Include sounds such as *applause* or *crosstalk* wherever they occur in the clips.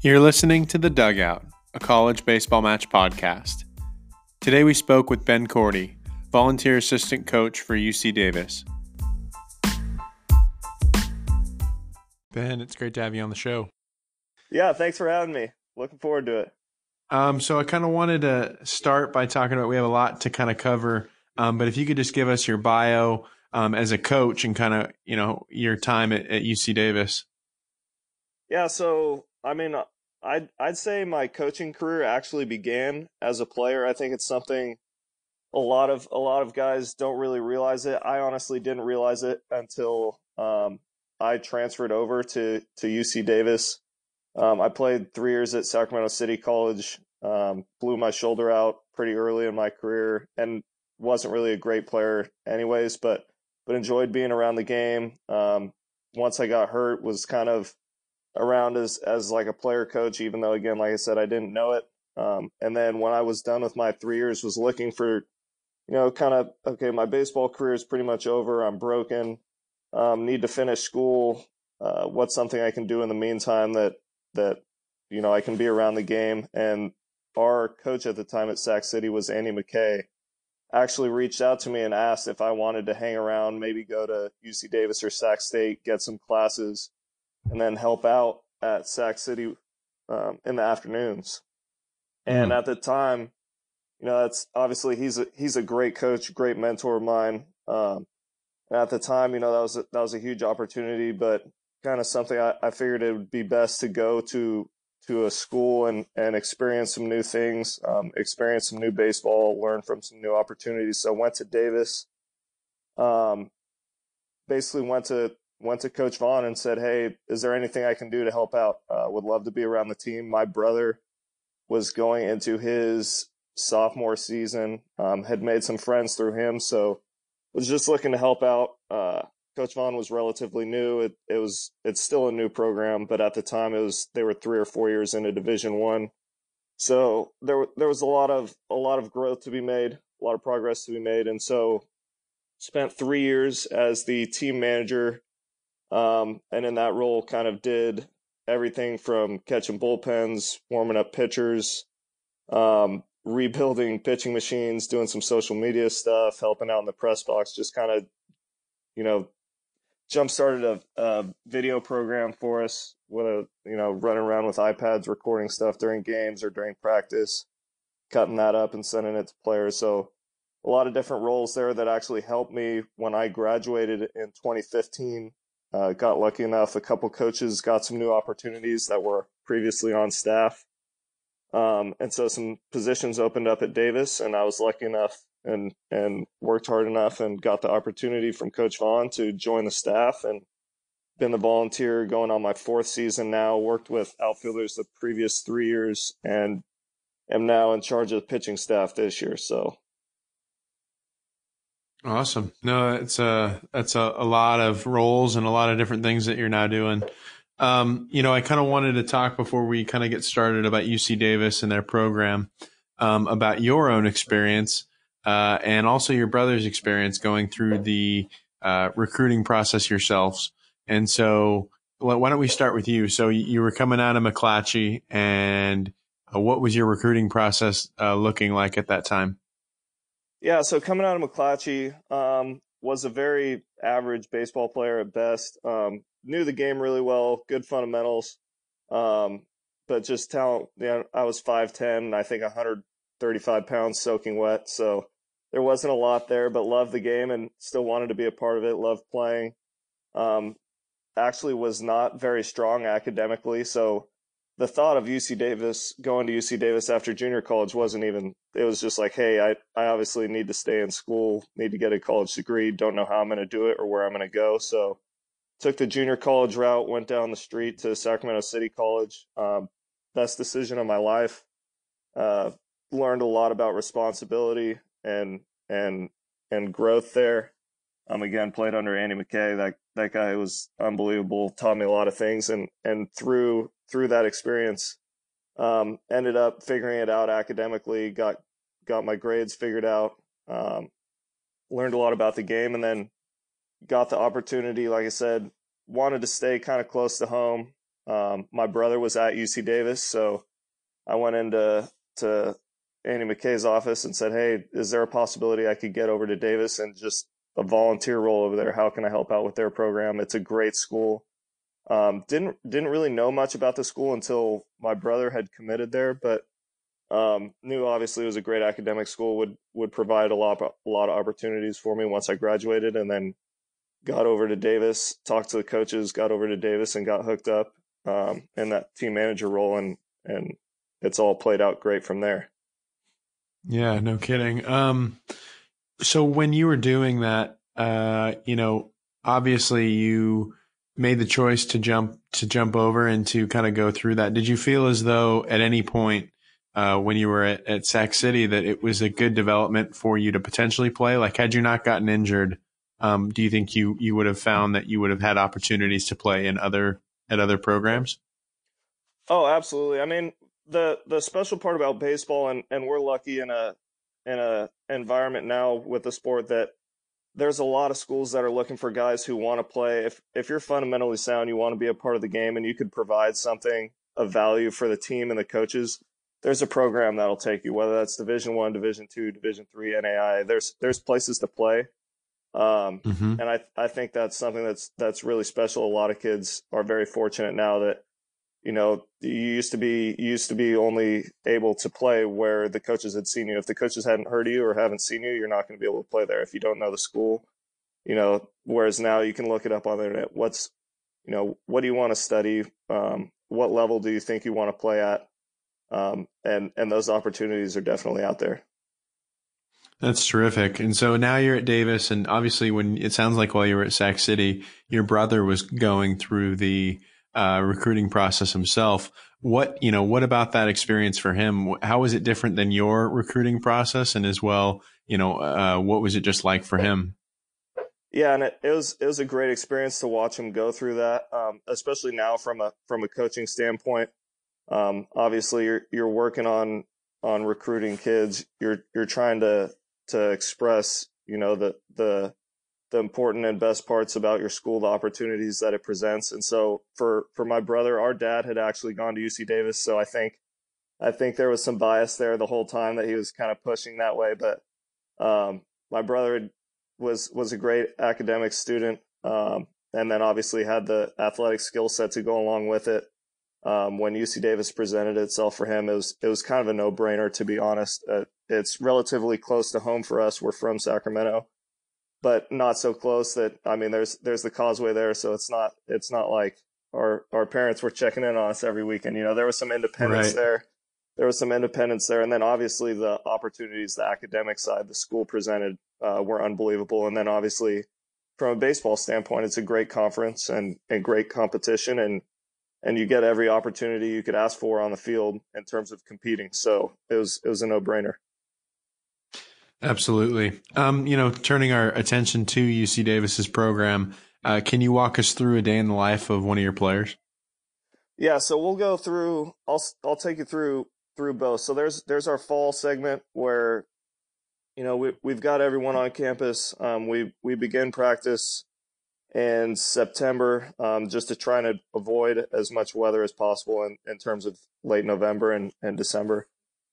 You're listening to The Dugout, a college baseball match podcast. Today we spoke with Ben Cordy, volunteer assistant coach for UC Davis. Ben, it's great to have you on the show. Yeah, thanks for having me. Looking forward to it. Um, so I kind of wanted to start by talking about we have a lot to kind of cover, um, but if you could just give us your bio um, as a coach and kind of you know your time at, at UC Davis. Yeah, so I mean, uh, I'd I'd say my coaching career actually began as a player. I think it's something a lot of a lot of guys don't really realize it. I honestly didn't realize it until um, I transferred over to to UC Davis. Um, I played three years at Sacramento City College. Um, blew my shoulder out pretty early in my career, and wasn't really a great player anyways. But but enjoyed being around the game. Um, once I got hurt, was kind of around as as like a player coach, even though again, like I said, I didn't know it. Um, and then when I was done with my three years, was looking for, you know, kind of okay, my baseball career is pretty much over. I'm broken. Um, need to finish school. Uh, what's something I can do in the meantime that that you know I can be around the game? And our coach at the time at Sac City was Andy McKay. Actually reached out to me and asked if I wanted to hang around, maybe go to UC Davis or Sac State, get some classes and then help out at Sac City um, in the afternoons. And mm. at the time, you know, that's obviously he's a he's a great coach, great mentor of mine. Um, and at the time, you know, that was a, that was a huge opportunity, but kind of something I, I figured it would be best to go to to a school and and experience some new things, um, experience some new baseball, learn from some new opportunities. So I went to Davis. Um, basically went to went to Coach Vaughn and said, "Hey, is there anything I can do to help out? Uh, would love to be around the team." My brother was going into his sophomore season, um, had made some friends through him, so was just looking to help out. Uh, Coach Vaughn was relatively new. It, it was it's still a new program, but at the time it was they were three or four years into Division One, so there there was a lot of a lot of growth to be made, a lot of progress to be made, and so spent three years as the team manager um, and in that role, kind of did everything from catching bullpens, warming up pitchers, um, *laughs* rebuilding pitching machines, doing some social media stuff, helping out in the press box, just kind of, you know, jump started a, a, video program for us with a, you know, running around with iPads, recording stuff during games or during practice, cutting that up and sending it to players. So a lot of different roles there that actually helped me when I graduated in 2015 uh, got lucky enough, a couple coaches got some new opportunities that were previously on staff. Um, and so some positions opened up at Davis, and I was lucky enough and and worked hard enough and got the opportunity from Coach Vaughn to join the staff and been the volunteer going on my fourth season now. Worked with outfielders the previous three years and am now in charge of the pitching staff this year. So Awesome. No, it's a it's a, a lot of roles and a lot of different things that you're now doing. Um, you know, I kind of wanted to talk before we kind of get started about UC Davis and their program, um, about your own experience uh, and also your brother's experience going through the uh, recruiting process yourselves. And so, why don't we start with you? So you were coming out of McClatchy, and uh, what was your recruiting process uh, looking like at that time? Yeah, so coming out of McClatchy, um, was a very average baseball player at best. Um, knew the game really well, good fundamentals, um, but just talent. Yeah, I was five ten, I think 135 pounds soaking wet, so there wasn't a lot there. But loved the game and still wanted to be a part of it. Loved playing. Um, actually, was not very strong academically, so the thought of UC Davis going to UC Davis after junior college wasn't even it was just like hey I, I obviously need to stay in school need to get a college degree don't know how I'm going to do it or where I'm going to go. So took the junior college route went down the street to Sacramento City College um, best decision of my life. Uh, learned a lot about responsibility and and and growth there. Um, again played under Andy McKay. That that guy was unbelievable taught me a lot of things and and through through that experience, um, ended up figuring it out academically, got got my grades figured out, um, learned a lot about the game, and then got the opportunity. Like I said, wanted to stay kind of close to home. Um, my brother was at UC Davis, so I went into to Andy McKay's office and said, "Hey, is there a possibility I could get over to Davis and just a volunteer role over there? How can I help out with their program? It's a great school." Um, didn't didn't really know much about the school until my brother had committed there, but um, knew obviously it was a great academic school. would would provide a lot a lot of opportunities for me once I graduated, and then got over to Davis, talked to the coaches, got over to Davis, and got hooked up um, in that team manager role, and and it's all played out great from there. Yeah, no kidding. Um, so when you were doing that, uh, you know, obviously you made the choice to jump to jump over and to kind of go through that. Did you feel as though at any point uh, when you were at, at Sac City that it was a good development for you to potentially play? Like, had you not gotten injured, um, do you think you you would have found that you would have had opportunities to play in other at other programs? Oh, absolutely. I mean, the the special part about baseball, and and we're lucky in a in a environment now with the sport that there's a lot of schools that are looking for guys who want to play. If if you're fundamentally sound, you want to be a part of the game, and you could provide something of value for the team and the coaches. There's a program that'll take you, whether that's Division One, Division Two, Division Three, NAIA. There's there's places to play, um, mm-hmm. and I I think that's something that's that's really special. A lot of kids are very fortunate now that you know, you used to be you used to be only able to play where the coaches had seen you. If the coaches hadn't heard you or haven't seen you, you're not going to be able to play there. If you don't know the school, you know. Whereas now you can look it up on the internet. What's, you know, what do you want to study? Um, what level do you think you want to play at? Um, and and those opportunities are definitely out there. That's terrific. And so now you're at Davis, and obviously, when it sounds like while you were at Sac City, your brother was going through the uh, recruiting process himself. What you know, what about that experience for him? How was it different than your recruiting process? And as well, you know, uh, what was it just like for him? Yeah, and it, it, was it was a great experience to watch him go through that, um, especially now from a from a coaching standpoint. Um, obviously, you're you're working on on recruiting kids. You're you're trying to to express, you know, the the the important and best parts about your school, the opportunities that it presents. And so for for my brother, our dad had actually gone to UC Davis, so I think I think there was some bias there the whole time that he was kind of pushing that way. But um, my brother was was a great academic student, um, and then obviously had the athletic skill set to go along with it. Um, when UC Davis presented itself for him, it was it was kind of a no brainer to be honest. Uh, it's relatively close to home for us. We're from Sacramento but not so close that I mean there's there's the causeway there, so it's not it's not like our our parents were checking in on us every weekend. You know, there was some independence right. there. There was some independence there, and then obviously the opportunities, the academic side, the school presented uh, were unbelievable. And then obviously, from a baseball standpoint, it's a great conference and and great competition, and and you get every opportunity you could ask for on the field in terms of competing. So it was it was a no brainer. Absolutely. Um, you know, turning our attention to UC Davis's program, uh, can you walk us through a day in the life of one of your players? Yeah, so we'll go through. I'll I'll take you through through both. So there's there's our fall segment where, you know, we we've got everyone on campus. Um, we we begin practice in September, um, just to try and avoid as much weather as possible in, in terms of late November and, and December.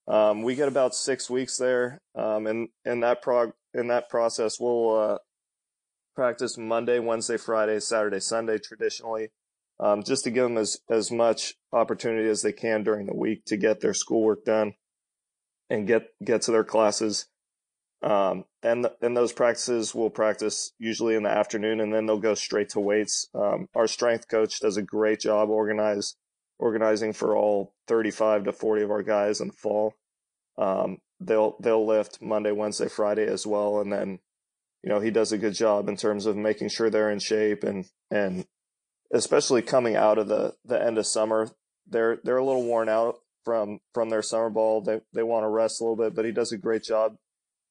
Um, we get about six weeks there, um, and in that prog in that process, we'll uh, practice Monday, Wednesday, Friday, Saturday, Sunday traditionally, um, just to give them as as much opportunity as they can during the week to get their schoolwork done and get get to their classes. Um, and and those practices will practice usually in the afternoon, and then they'll go straight to weights. Um, our strength coach does a great job organized organizing for all 35 to 40 of our guys in the fall. Um, they'll they'll lift Monday, Wednesday, Friday as well, and then you know he does a good job in terms of making sure they're in shape and and especially coming out of the the end of summer, they're they're a little worn out from from their summer ball. They they want to rest a little bit, but he does a great job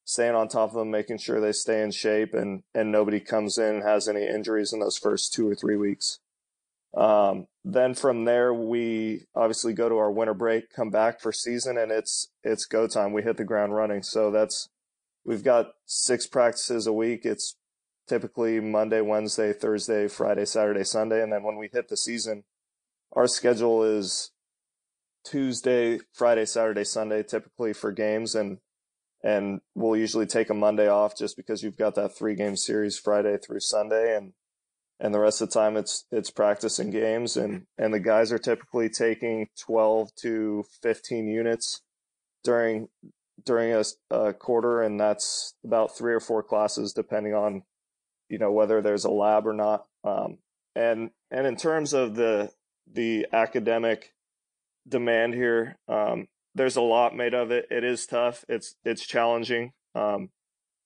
staying on top of them, making sure they stay in shape and and nobody comes in and has any injuries in those first two or three weeks. Um, then from there, we obviously go to our winter break, come back for season, and it's it's go time. We hit the ground running. So that's we've got six practices a week. It's typically Monday, Wednesday, Thursday, Friday, Saturday, Sunday, and then when we hit the season, our schedule is Tuesday, Friday, Saturday, Sunday, typically for games, and and we'll usually take a Monday off just because you've got that three game series Friday through Sunday, and and the rest of the time it's it's practice and games, and and the guys are typically taking twelve to fifteen units during during a, a quarter, and that's about three or four classes depending on you know whether there's a lab or not. Um, and and in terms of the the academic demand here. Um, there's a lot made of it. It is tough. It's it's challenging. Um,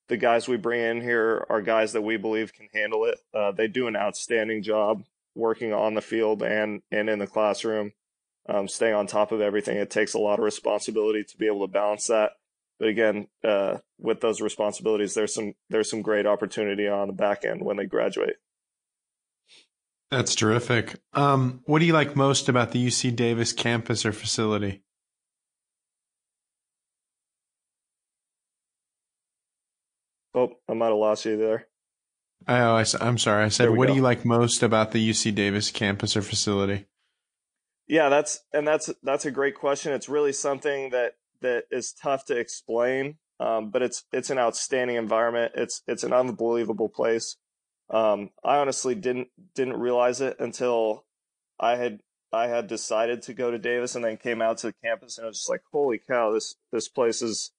the guys we bring in here are guys that we believe can handle it. Uh, they do an outstanding job working on the field and and in the classroom, um, staying on top of everything. It takes a lot of responsibility to be able to balance that. But again, uh, with those responsibilities, there's some there's some great opportunity on the back end when they graduate. That's terrific. Um, what do you like most about the UC Davis campus or facility? Oh, I might have lost you there. Oh, I, am sorry. I said, what go. do you like most about the UC Davis campus or facility? Yeah, that's and that's that's a great question. It's really something that that is tough to explain, um, but it's it's an outstanding environment. It's it's an unbelievable place. Um, I honestly didn't didn't realize it until I had I had decided to go to Davis and then came out to the campus and I was just like, holy cow, this this place is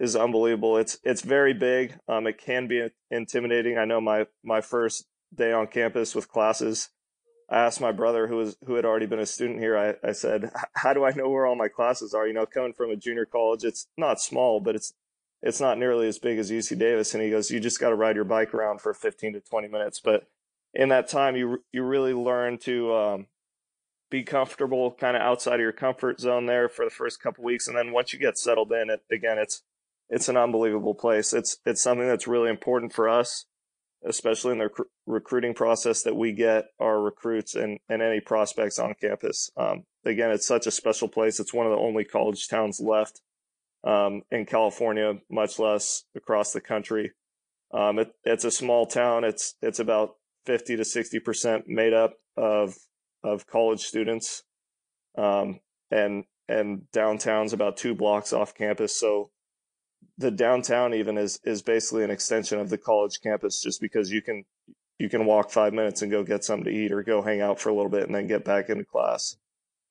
is unbelievable. It's it's very big. Um, it can be intimidating. I know my my first day on campus with classes, I asked my brother who was who had already been a student here. I, I said, how do I know where all my classes are? You know, coming from a junior college, it's not small, but it's it's not nearly as big as UC Davis. And he goes, you just got to ride your bike around for 15 to 20 minutes. But in that time, you, you really learn to, um, be comfortable kind of outside of your comfort zone there for the first couple weeks. And then once you get settled in it, again, it's, it's an unbelievable place. It's, it's something that's really important for us, especially in the rec- recruiting process that we get our recruits and, and any prospects on campus. Um, again, it's such a special place. It's one of the only college towns left um, in California, much less across the country. Um, it, it's a small town. It's it's about fifty to sixty percent made up of of college students, um, and and downtown's about two blocks off campus. So the downtown even is is basically an extension of the college campus, just because you can you can walk five minutes and go get something to eat or go hang out for a little bit and then get back into class.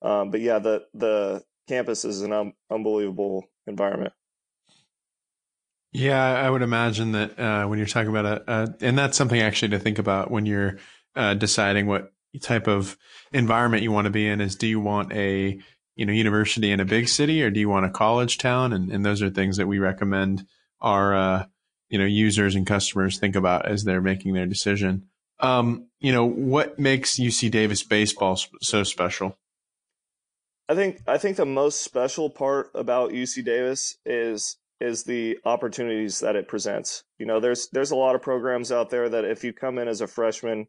Um, but yeah, the the campus is an un- unbelievable environment. Yeah, I would imagine that uh, when you're talking about a, a, and that's something actually to think about when you're uh, deciding what type of environment you want to be in. Is do you want a you know university in a big city or do you want a college town? And and those are things that we recommend our uh, you know users and customers think about as they're making their decision. Um, you know what makes UC Davis baseball so special? I think I think the most special part about UC Davis is is the opportunities that it presents. You know, there's there's a lot of programs out there that if you come in as a freshman,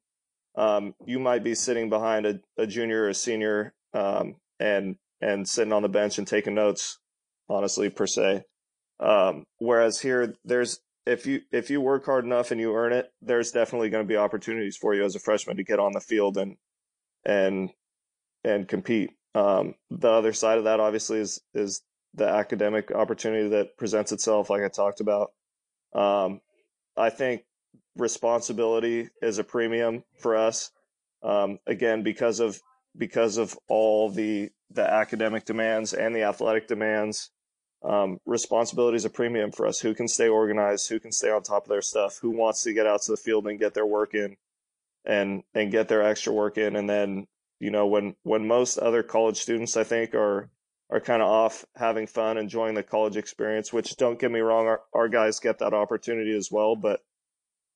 um, you might be sitting behind a, a junior or a senior um, and and sitting on the bench and taking notes, honestly per se. Um, whereas here, there's if you if you work hard enough and you earn it, there's definitely going to be opportunities for you as a freshman to get on the field and and and compete. Um, the other side of that, obviously, is is the academic opportunity that presents itself, like I talked about. Um, I think responsibility is a premium for us. Um, again, because of because of all the the academic demands and the athletic demands, um, responsibility is a premium for us. Who can stay organized? Who can stay on top of their stuff? Who wants to get out to the field and get their work in, and and get their extra work in, and then you know, when when most other college students, I think, are are kind of off having fun, enjoying the college experience. Which don't get me wrong, our, our guys get that opportunity as well, but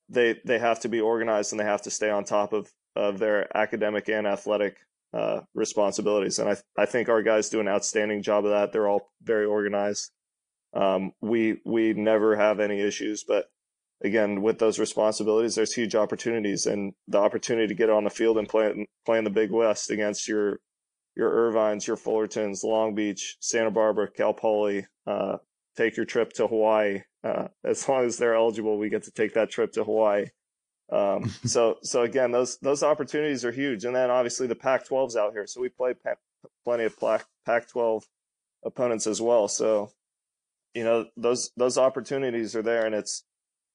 they they have to be organized and they have to stay on top of of their academic and athletic uh, responsibilities. And I I think our guys do an outstanding job of that. They're all very organized. Um, we we never have any issues, but again, with those responsibilities, there's huge opportunities and the opportunity to get on the field and play, play in the Big West against your, your Irvines, your Fullertons, Long Beach, Santa Barbara, Cal Poly, uh, take your trip to Hawaii. Uh, as long as they're eligible, we get to take that trip to Hawaii. Um, *laughs* so so again, those those opportunities are huge, and then obviously the Pac-12's out here, so we play plenty of Pac-12 opponents as well. So you know those those opportunities are there, and it's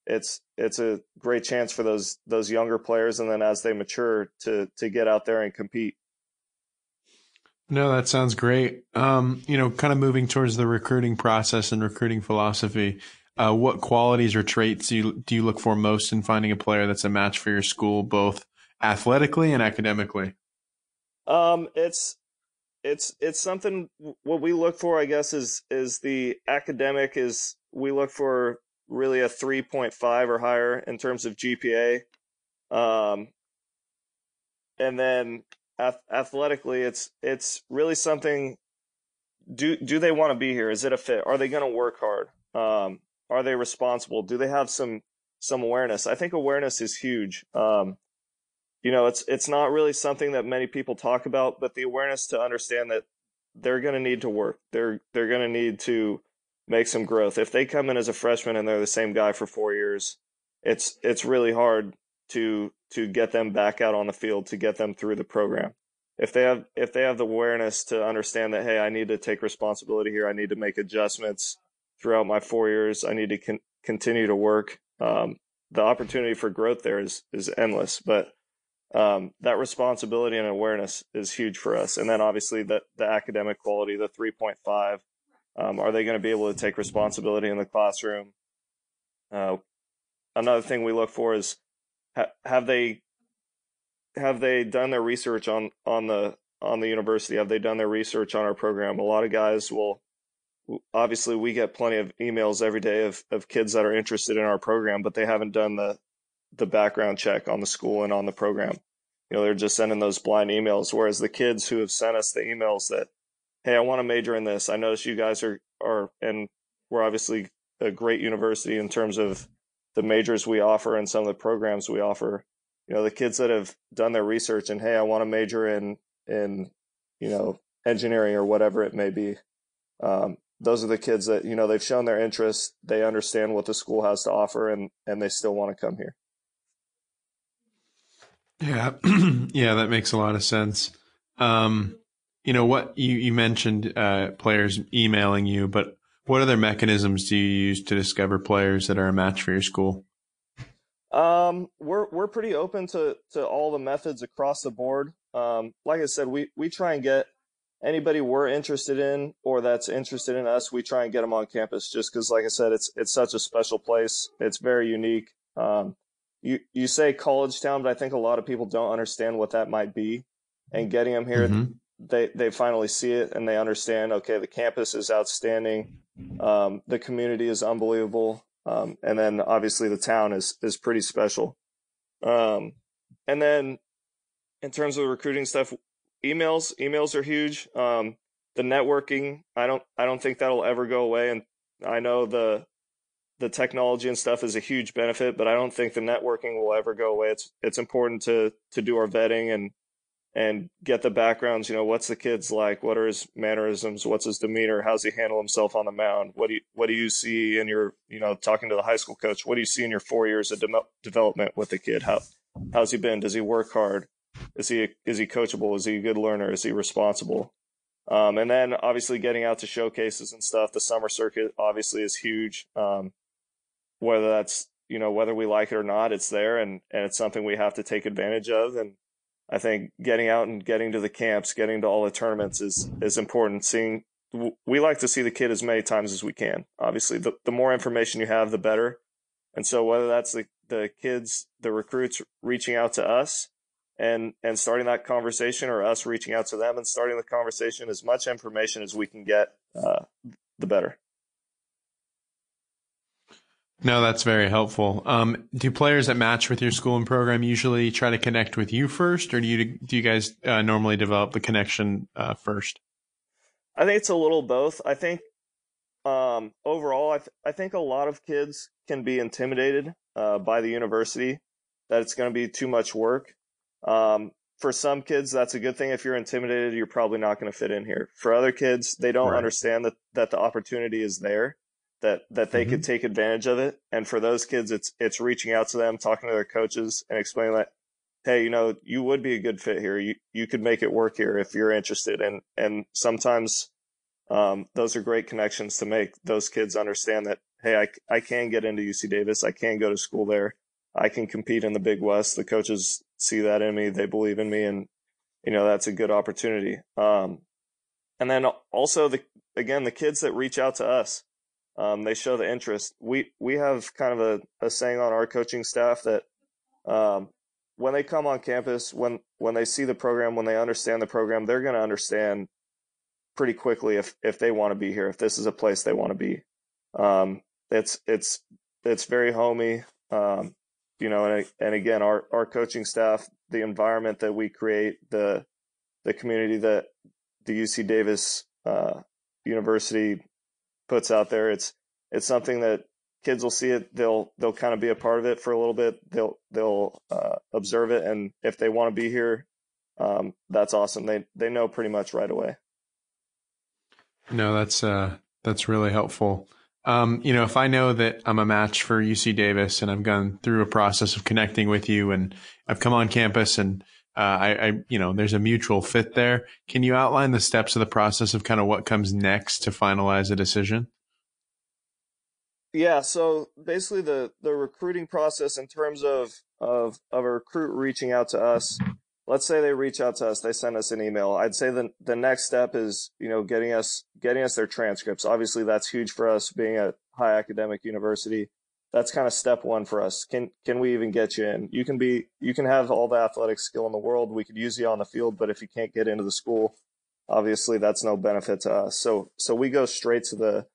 it's it's a great chance for those those younger players, and then as they mature to to get out there and compete. No, that sounds great. Um, you know, kind of moving towards the recruiting process and recruiting philosophy. Uh, what qualities or traits do you, do you look for most in finding a player that's a match for your school, both athletically and academically? Um, it's it's it's something. What we look for, I guess, is is the academic. Is we look for really a three point five or higher in terms of GPA. Um, and then athletically, it's it's really something. Do do they want to be here? Is it a fit? Are they going to work hard? Um, are they responsible? Do they have some some awareness? I think awareness is huge. Um, you know, it's it's not really something that many people talk about, but the awareness to understand that they're going to need to work. They're they're going to need to make some growth. If they come in as a freshman and they're the same guy for four years, it's it's really hard to to get them back out on the field to get them through the program. If they have if they have the awareness to understand that hey, I need to take responsibility here, I need to make adjustments throughout my four years, I need to con- continue to work. Um, the opportunity for growth there is is endless, but um, that responsibility and awareness is huge for us. And then obviously the the academic quality, the 3.5. Um, are they going to be able to take responsibility in the classroom? Uh, another thing we look for is ha- have they have they done their research on on the on the university? Have they done their research on our program? A lot of guys will obviously we get plenty of emails every day of, of kids that are interested in our program, but they haven't done the the background check on the school and on the program. You know, they're just sending those blind emails. Whereas the kids who have sent us the emails that, hey, I want to major in this. I notice you guys are are and we're obviously a great university in terms of the majors we offer and some of the programs we offer. You know, the kids that have done their research and hey, I want to major in in you know engineering or whatever it may be. Um, those are the kids that you know they've shown their interest. They understand what the school has to offer, and and they still want to come here. Yeah, *clears throat* yeah, that makes a lot of sense. Um, you know what you you mentioned uh, players emailing you, but what other mechanisms do you use to discover players that are a match for your school? Um, we're we're pretty open to to all the methods across the board. Um, like I said, we we try and get anybody we're interested in or that's interested in us. We try and get them on campus, just because, like I said, it's it's such a special place. It's very unique. Um, you you say college town, but I think a lot of people don't understand what that might be. And getting them here, mm-hmm. they they finally see it and they understand. Okay, the campus is outstanding. Um, the community is unbelievable, um, and then obviously the town is is pretty special. Um, and then in terms of recruiting stuff, emails emails are huge. Um, the networking, I don't I don't think that'll ever go away. And I know the the technology and stuff is a huge benefit, but I don't think the networking will ever go away. It's it's important to to do our vetting and and get the backgrounds. You know, what's the kid's like? What are his mannerisms? What's his demeanor? How's he handle himself on the mound? What do you what do you see in your you know talking to the high school coach? What do you see in your four years of de- development with the kid? How how's he been? Does he work hard? Is he is he coachable? Is he a good learner? Is he responsible? Um, and then obviously getting out to showcases and stuff. The summer circuit obviously is huge. Um, whether that's you know whether we like it or not, it's there and and it's something we have to take advantage of. And I think getting out and getting to the camps, getting to all the tournaments is is important. Seeing we like to see the kid as many times as we can. Obviously, the the more information you have, the better. And so whether that's the the kids, the recruits reaching out to us and and starting that conversation, or us reaching out to them and starting the conversation, as much information as we can get, uh, the better. No, that's very helpful. Um, do players that match with your school and program usually try to connect with you first, or do you do you guys uh, normally develop the connection uh, first? I think it's a little both. I think um, overall, I, th- I think a lot of kids can be intimidated uh, by the university that it's going to be too much work. Um, for some kids, that's a good thing. If you're intimidated, you're probably not going to fit in here. For other kids, they don't right. understand that that the opportunity is there that that they mm-hmm. could take advantage of it. And for those kids, it's it's reaching out to them, talking to their coaches, and explaining that, hey, you know, you would be a good fit here. You you could make it work here if you're interested. And and sometimes um, those are great connections to make. Those kids understand that, hey, I I can get into UC Davis. I can go to school there. I can compete in the Big West. The coaches see that in me. They believe in me, and you know that's a good opportunity. Um, and then also the again the kids that reach out to us um, they show the interest. We we have kind of a, a saying on our coaching staff that um, when they come on campus, when when they see the program, when they understand the program, they're going to understand pretty quickly if if they want to be here, if this is a place they want to be. Um, it's it's it's very homey, um, you know, and and again, our our coaching staff, the environment that we create, the the community that the UC Davis uh, University puts out there. It's it's something that kids will see it. They'll they'll kind of be a part of it for a little bit. They'll they'll uh, observe it, and if they want to be here, um, that's awesome. They they know pretty much right away. No, that's uh that's really helpful. Um, you know, if I know that I'm a match for UC Davis and I've gone through a process of connecting with you and I've come on campus and uh, I, I, you know, there's a mutual fit there. Can you outline the steps of the process of kind of what comes next to finalize a decision? Yeah, so basically the the recruiting process in terms of of of a recruit reaching out to us. Let's say they reach out to us, they send us an email. I'd say the the next step is, you know, getting us getting us their transcripts. Obviously that's huge for us being a high academic university that's kind of step one for us. Can can we even get you in? You can be you can have all the athletic skill in the world. We could use you on the field, but if you can't get into the school, obviously that's no benefit to us. So so we go straight to the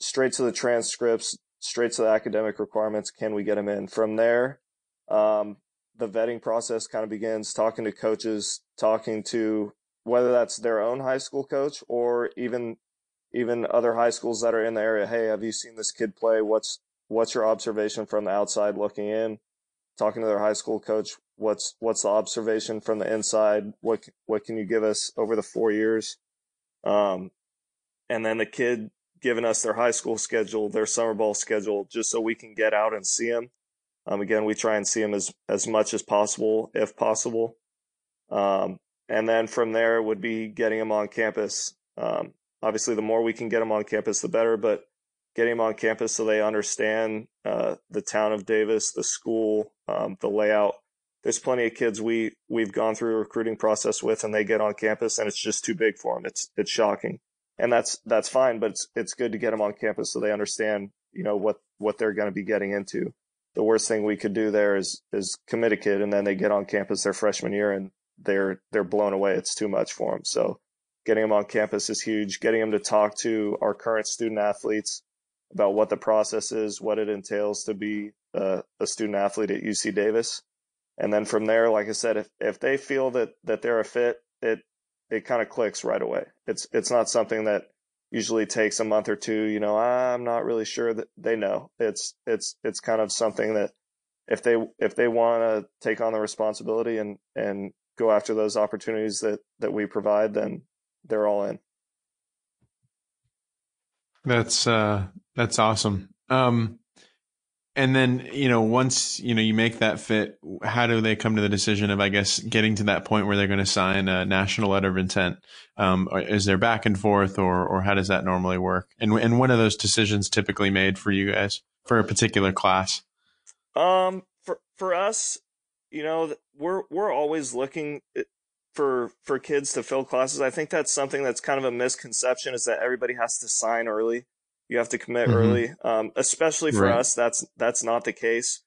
straight to the transcripts, straight to the academic requirements. Can we get them in? From there, um, the vetting process kind of begins. Talking to coaches, talking to whether that's their own high school coach or even even other high schools that are in the area. Hey, have you seen this kid play? What's what's your observation from the outside looking in? Talking to their high school coach, what's what's the observation from the inside? What what can you give us over the four years? Um, and then the kid giving us their high school schedule, their summer ball schedule, just so we can get out and see them. Um, again, we try and see them as as much as possible, if possible. Um, and then from there would be getting them on campus. Um, obviously, the more we can get them on campus, the better. But getting them on campus so they understand uh, the town of Davis, the school, um, the layout. There's plenty of kids we we've gone through a recruiting process with, and they get on campus, and it's just too big for them. It's it's shocking, and that's that's fine, but it's it's good to get them on campus so they understand, you know, what what they're going to be getting into. The worst thing we could do there is is commit a kid, and then they get on campus their freshman year, and they're they're blown away. It's too much for them. So getting them on campus is huge. Getting them to talk to our current student athletes about what the process is, what it entails to be a, a student athlete at UC Davis. And then from there, like I said, if, if they feel that, that they're a fit, it, it kind of clicks right away. It's, it's not something that usually takes a month or two. You know, I'm not really sure that they know it's, it's, it's kind of something that if they, if they want to take on the responsibility and, and go after those opportunities that, that we provide, then they're all in. That's uh, that's awesome. Um, and then you know once you know you make that fit, how do they come to the decision of I guess getting to that point where they're going to sign a national letter of intent? Um, is there back and forth, or or how does that normally work? And and when are those decisions typically made for you guys for a particular class? Um, for for us, you know, we're we're always looking for for kids to fill classes. I think that's something that's kind of a misconception is that everybody has to sign early. You have to commit mm-hmm. early. Um, especially for right. us, that's that's not the case.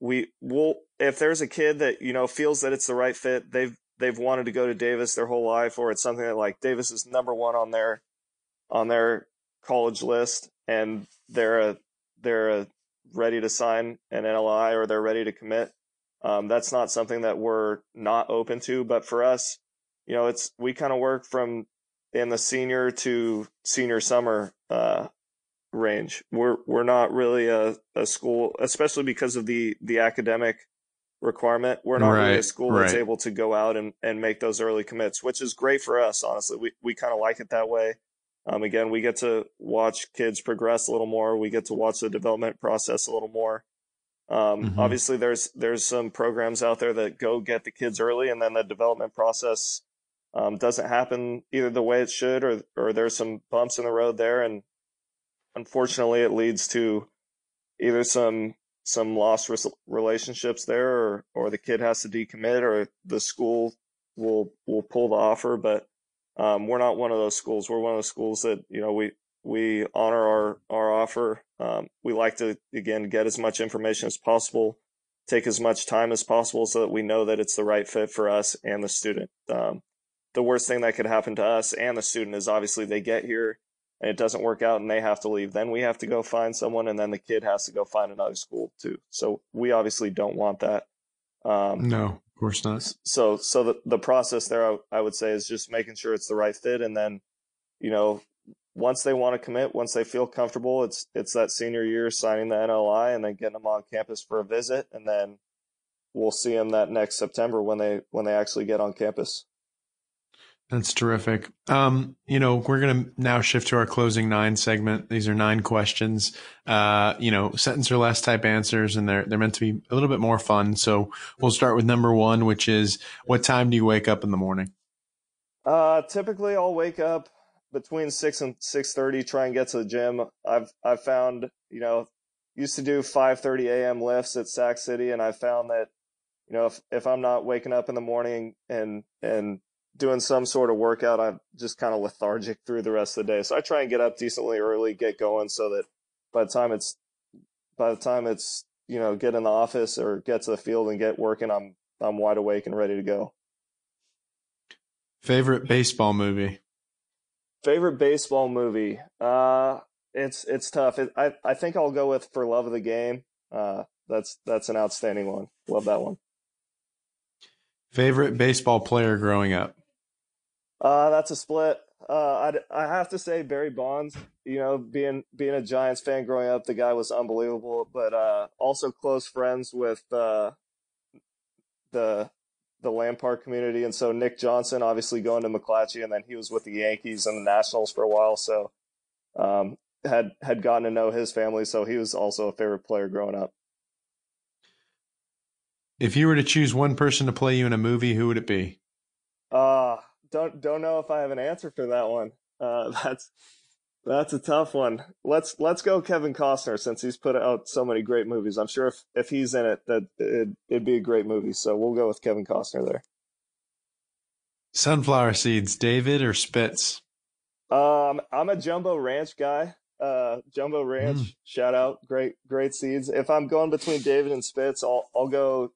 We will if there's a kid that you know feels that it's the right fit. They've they've wanted to go to Davis their whole life, or it's something that like Davis is number one on their on their college list, and they're a they're a ready to sign an NLI or they're ready to commit. Um, that's not something that we're not open to, but for us, you know, it's we kind of work from in the senior to senior summer uh, range. We're we're not really a, a school, especially because of the the academic requirement. We're not right, really a school right. that's able to go out and, and make those early commits, which is great for us. Honestly, we we kind of like it that way. Um, again, we get to watch kids progress a little more. We get to watch the development process a little more. Um, mm-hmm. Obviously, there's there's some programs out there that go get the kids early, and then the development process um, doesn't happen either the way it should, or or there's some bumps in the road there, and unfortunately, it leads to either some some lost relationships there, or or the kid has to decommit, or the school will will pull the offer. But um, we're not one of those schools. We're one of those schools that you know we we honor our our offer. Um, we like to again get as much information as possible, take as much time as possible, so that we know that it's the right fit for us and the student. Um, the worst thing that could happen to us and the student is obviously they get here and it doesn't work out and they have to leave. Then we have to go find someone and then the kid has to go find another school too. So we obviously don't want that. Um, no, of course not. So, so the, the process there, I, I would say is just making sure it's the right fit. And then, you know, once they want to commit, once they feel comfortable, it's, it's that senior year signing the NLI and then getting them on campus for a visit. And then we'll see them that next September when they, when they actually get on campus. That's terrific. Um, you know, we're going to now shift to our closing nine segment. These are nine questions, uh, you know, sentence or less type answers, and they're, they're meant to be a little bit more fun. So we'll start with number one, which is what time do you wake up in the morning? Uh, typically I'll wake up between six and 630, try and get to the gym. I've, I've found, you know, used to do 530 AM lifts at Sac City. And I found that, you know, if, if I'm not waking up in the morning and, and doing some sort of workout, I'm just kind of lethargic through the rest of the day. So I try and get up decently early, get going so that by the time it's, by the time it's, you know, get in the office or get to the field and get working, I'm, I'm wide awake and ready to go. Favorite baseball movie? Favorite baseball movie? Uh, it's, it's tough. It, I, I think I'll go with For Love of the Game. Uh, that's, that's an outstanding one. Love that one. Favorite baseball player growing up? Uh, that's a split. Uh, I I have to say Barry Bonds. You know, being being a Giants fan growing up, the guy was unbelievable. But uh, also close friends with uh, the the Land Park community, and so Nick Johnson, obviously going to McClatchy, and then he was with the Yankees and the Nationals for a while. So um, had had gotten to know his family, so he was also a favorite player growing up. If you were to choose one person to play you in a movie, who would it be? Uh don't don't know if I have an answer for that one. Uh, *laughs* that's that's a tough one. Let's let's go Kevin Costner since he's put out so many great movies. I'm sure if if he's in it, that it'd, it'd be a great movie. So we'll go with Kevin Costner there. Sunflower seeds, David or Spitz? Um, I'm a Jumbo Ranch guy. Uh, Jumbo Ranch, mm. shout out, great great seeds. If I'm going between David and Spitz, I'll I'll go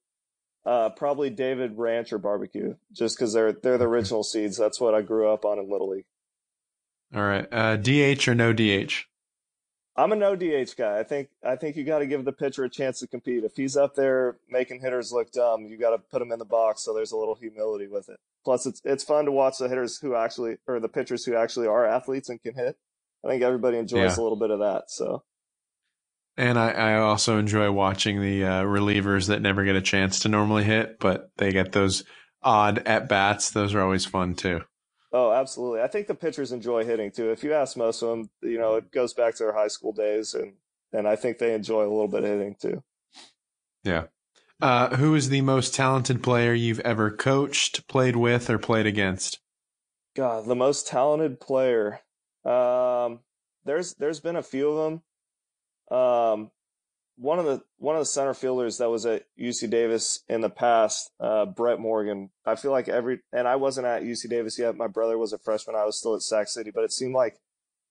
uh, probably David Ranch or barbecue, just because they're they're the original *laughs* seeds. That's what I grew up on in Little League. All right, uh, DH or no DH? I'm a no DH guy. I think I think you got to give the pitcher a chance to compete. If he's up there making hitters look dumb, you got to put him in the box so there's a little humility with it. Plus, it's it's fun to watch the hitters who actually or the pitchers who actually are athletes and can hit. I think everybody enjoys yeah. a little bit of that. So and I, I also enjoy watching the uh, relievers that never get a chance to normally hit, but they get those odd at bats. Those are always fun too. Oh, absolutely. I think the pitchers enjoy hitting too. If you ask most of them, you know, it goes back to their high school days, and and I think they enjoy a little bit of hitting too. Yeah. Uh, who is the most talented player you've ever coached, played with, or played against? God, the most talented player. Um, there's there's been a few of them. Um, one of the one of the center fielders that was at UC Davis in the past, uh, Brett Morgan. I feel like every and I wasn't at UC Davis yet. My brother was a freshman. I was still at Sac City, but it seemed like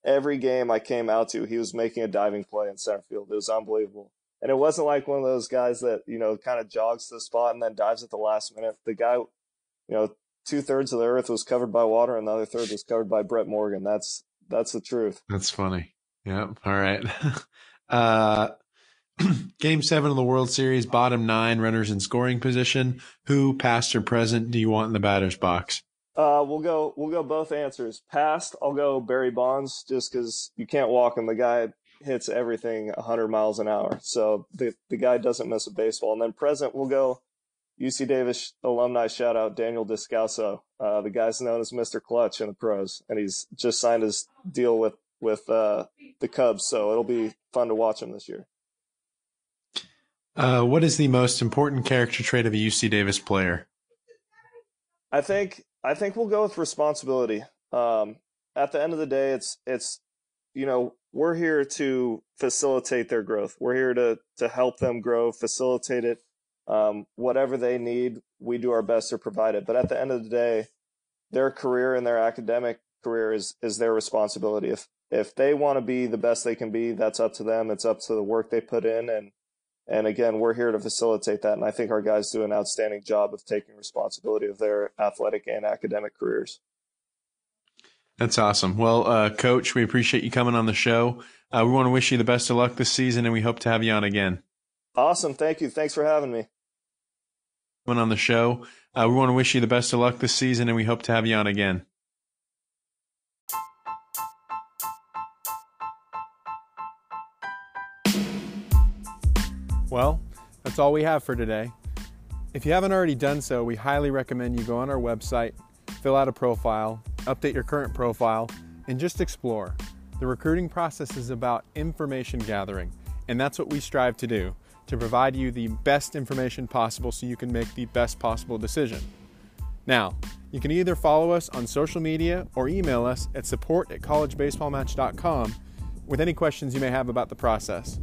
every game I came out to, he was making a diving play in center field. It was unbelievable. And it wasn't like one of those guys that, you know, kind of jogs to the spot and then dives at the last minute. The guy, you know, two thirds of the earth was covered by water and the other third was covered by Brett Morgan. That's, that's the truth. That's funny. Yeah. All right. *laughs* Uh, *clears throat* game seven of the World Series, bottom nine runners in scoring position. Who, past or present, do you want in the batter's box? Uh, we'll go. We'll go both answers. Past, I'll go Barry Bonds, just because you can't walk him. The guy hits everything 100 miles an hour, so the the guy doesn't miss a baseball. And then present, we'll go UC Davis alumni shout out Daniel Descalso. Uh, the guy's known as Mr. Clutch in the pros, and he's just signed his deal with with uh, the Cubs. So it'll be fun to watch him this year. Uh, what is the most important character trait of a UC Davis player? I think I think we'll go with responsibility. Um, at the end of the day, it's it's you know we're here to facilitate their growth. We're here to to help them grow, facilitate it. Um, whatever they need, we do our best to provide it. But at the end of the day, their career and their academic career is is their responsibility. If if they want to be the best they can be, that's up to them. It's up to the work they put in and and again, we're here to facilitate that. And I think our guys do an outstanding job of taking responsibility of their athletic and academic careers. That's awesome. Well, uh, coach, we appreciate you coming on the show. Uh, we want to wish you the best of luck this season and we hope to have you on again. Awesome. Thank you. Thanks for having me. Coming on the show. Uh, we want to wish you the best of luck this season and we hope to have you on again. Well, that's all we have for today. If you haven't already done so, we highly recommend you go on our website, fill out a profile, update your current profile, and just explore. The recruiting process is about information gathering, and that's what we strive to do to provide you the best information possible so you can make the best possible decision. Now, you can either follow us on social media or email us at support at collegebaseballmatch.com with any questions you may have about the process.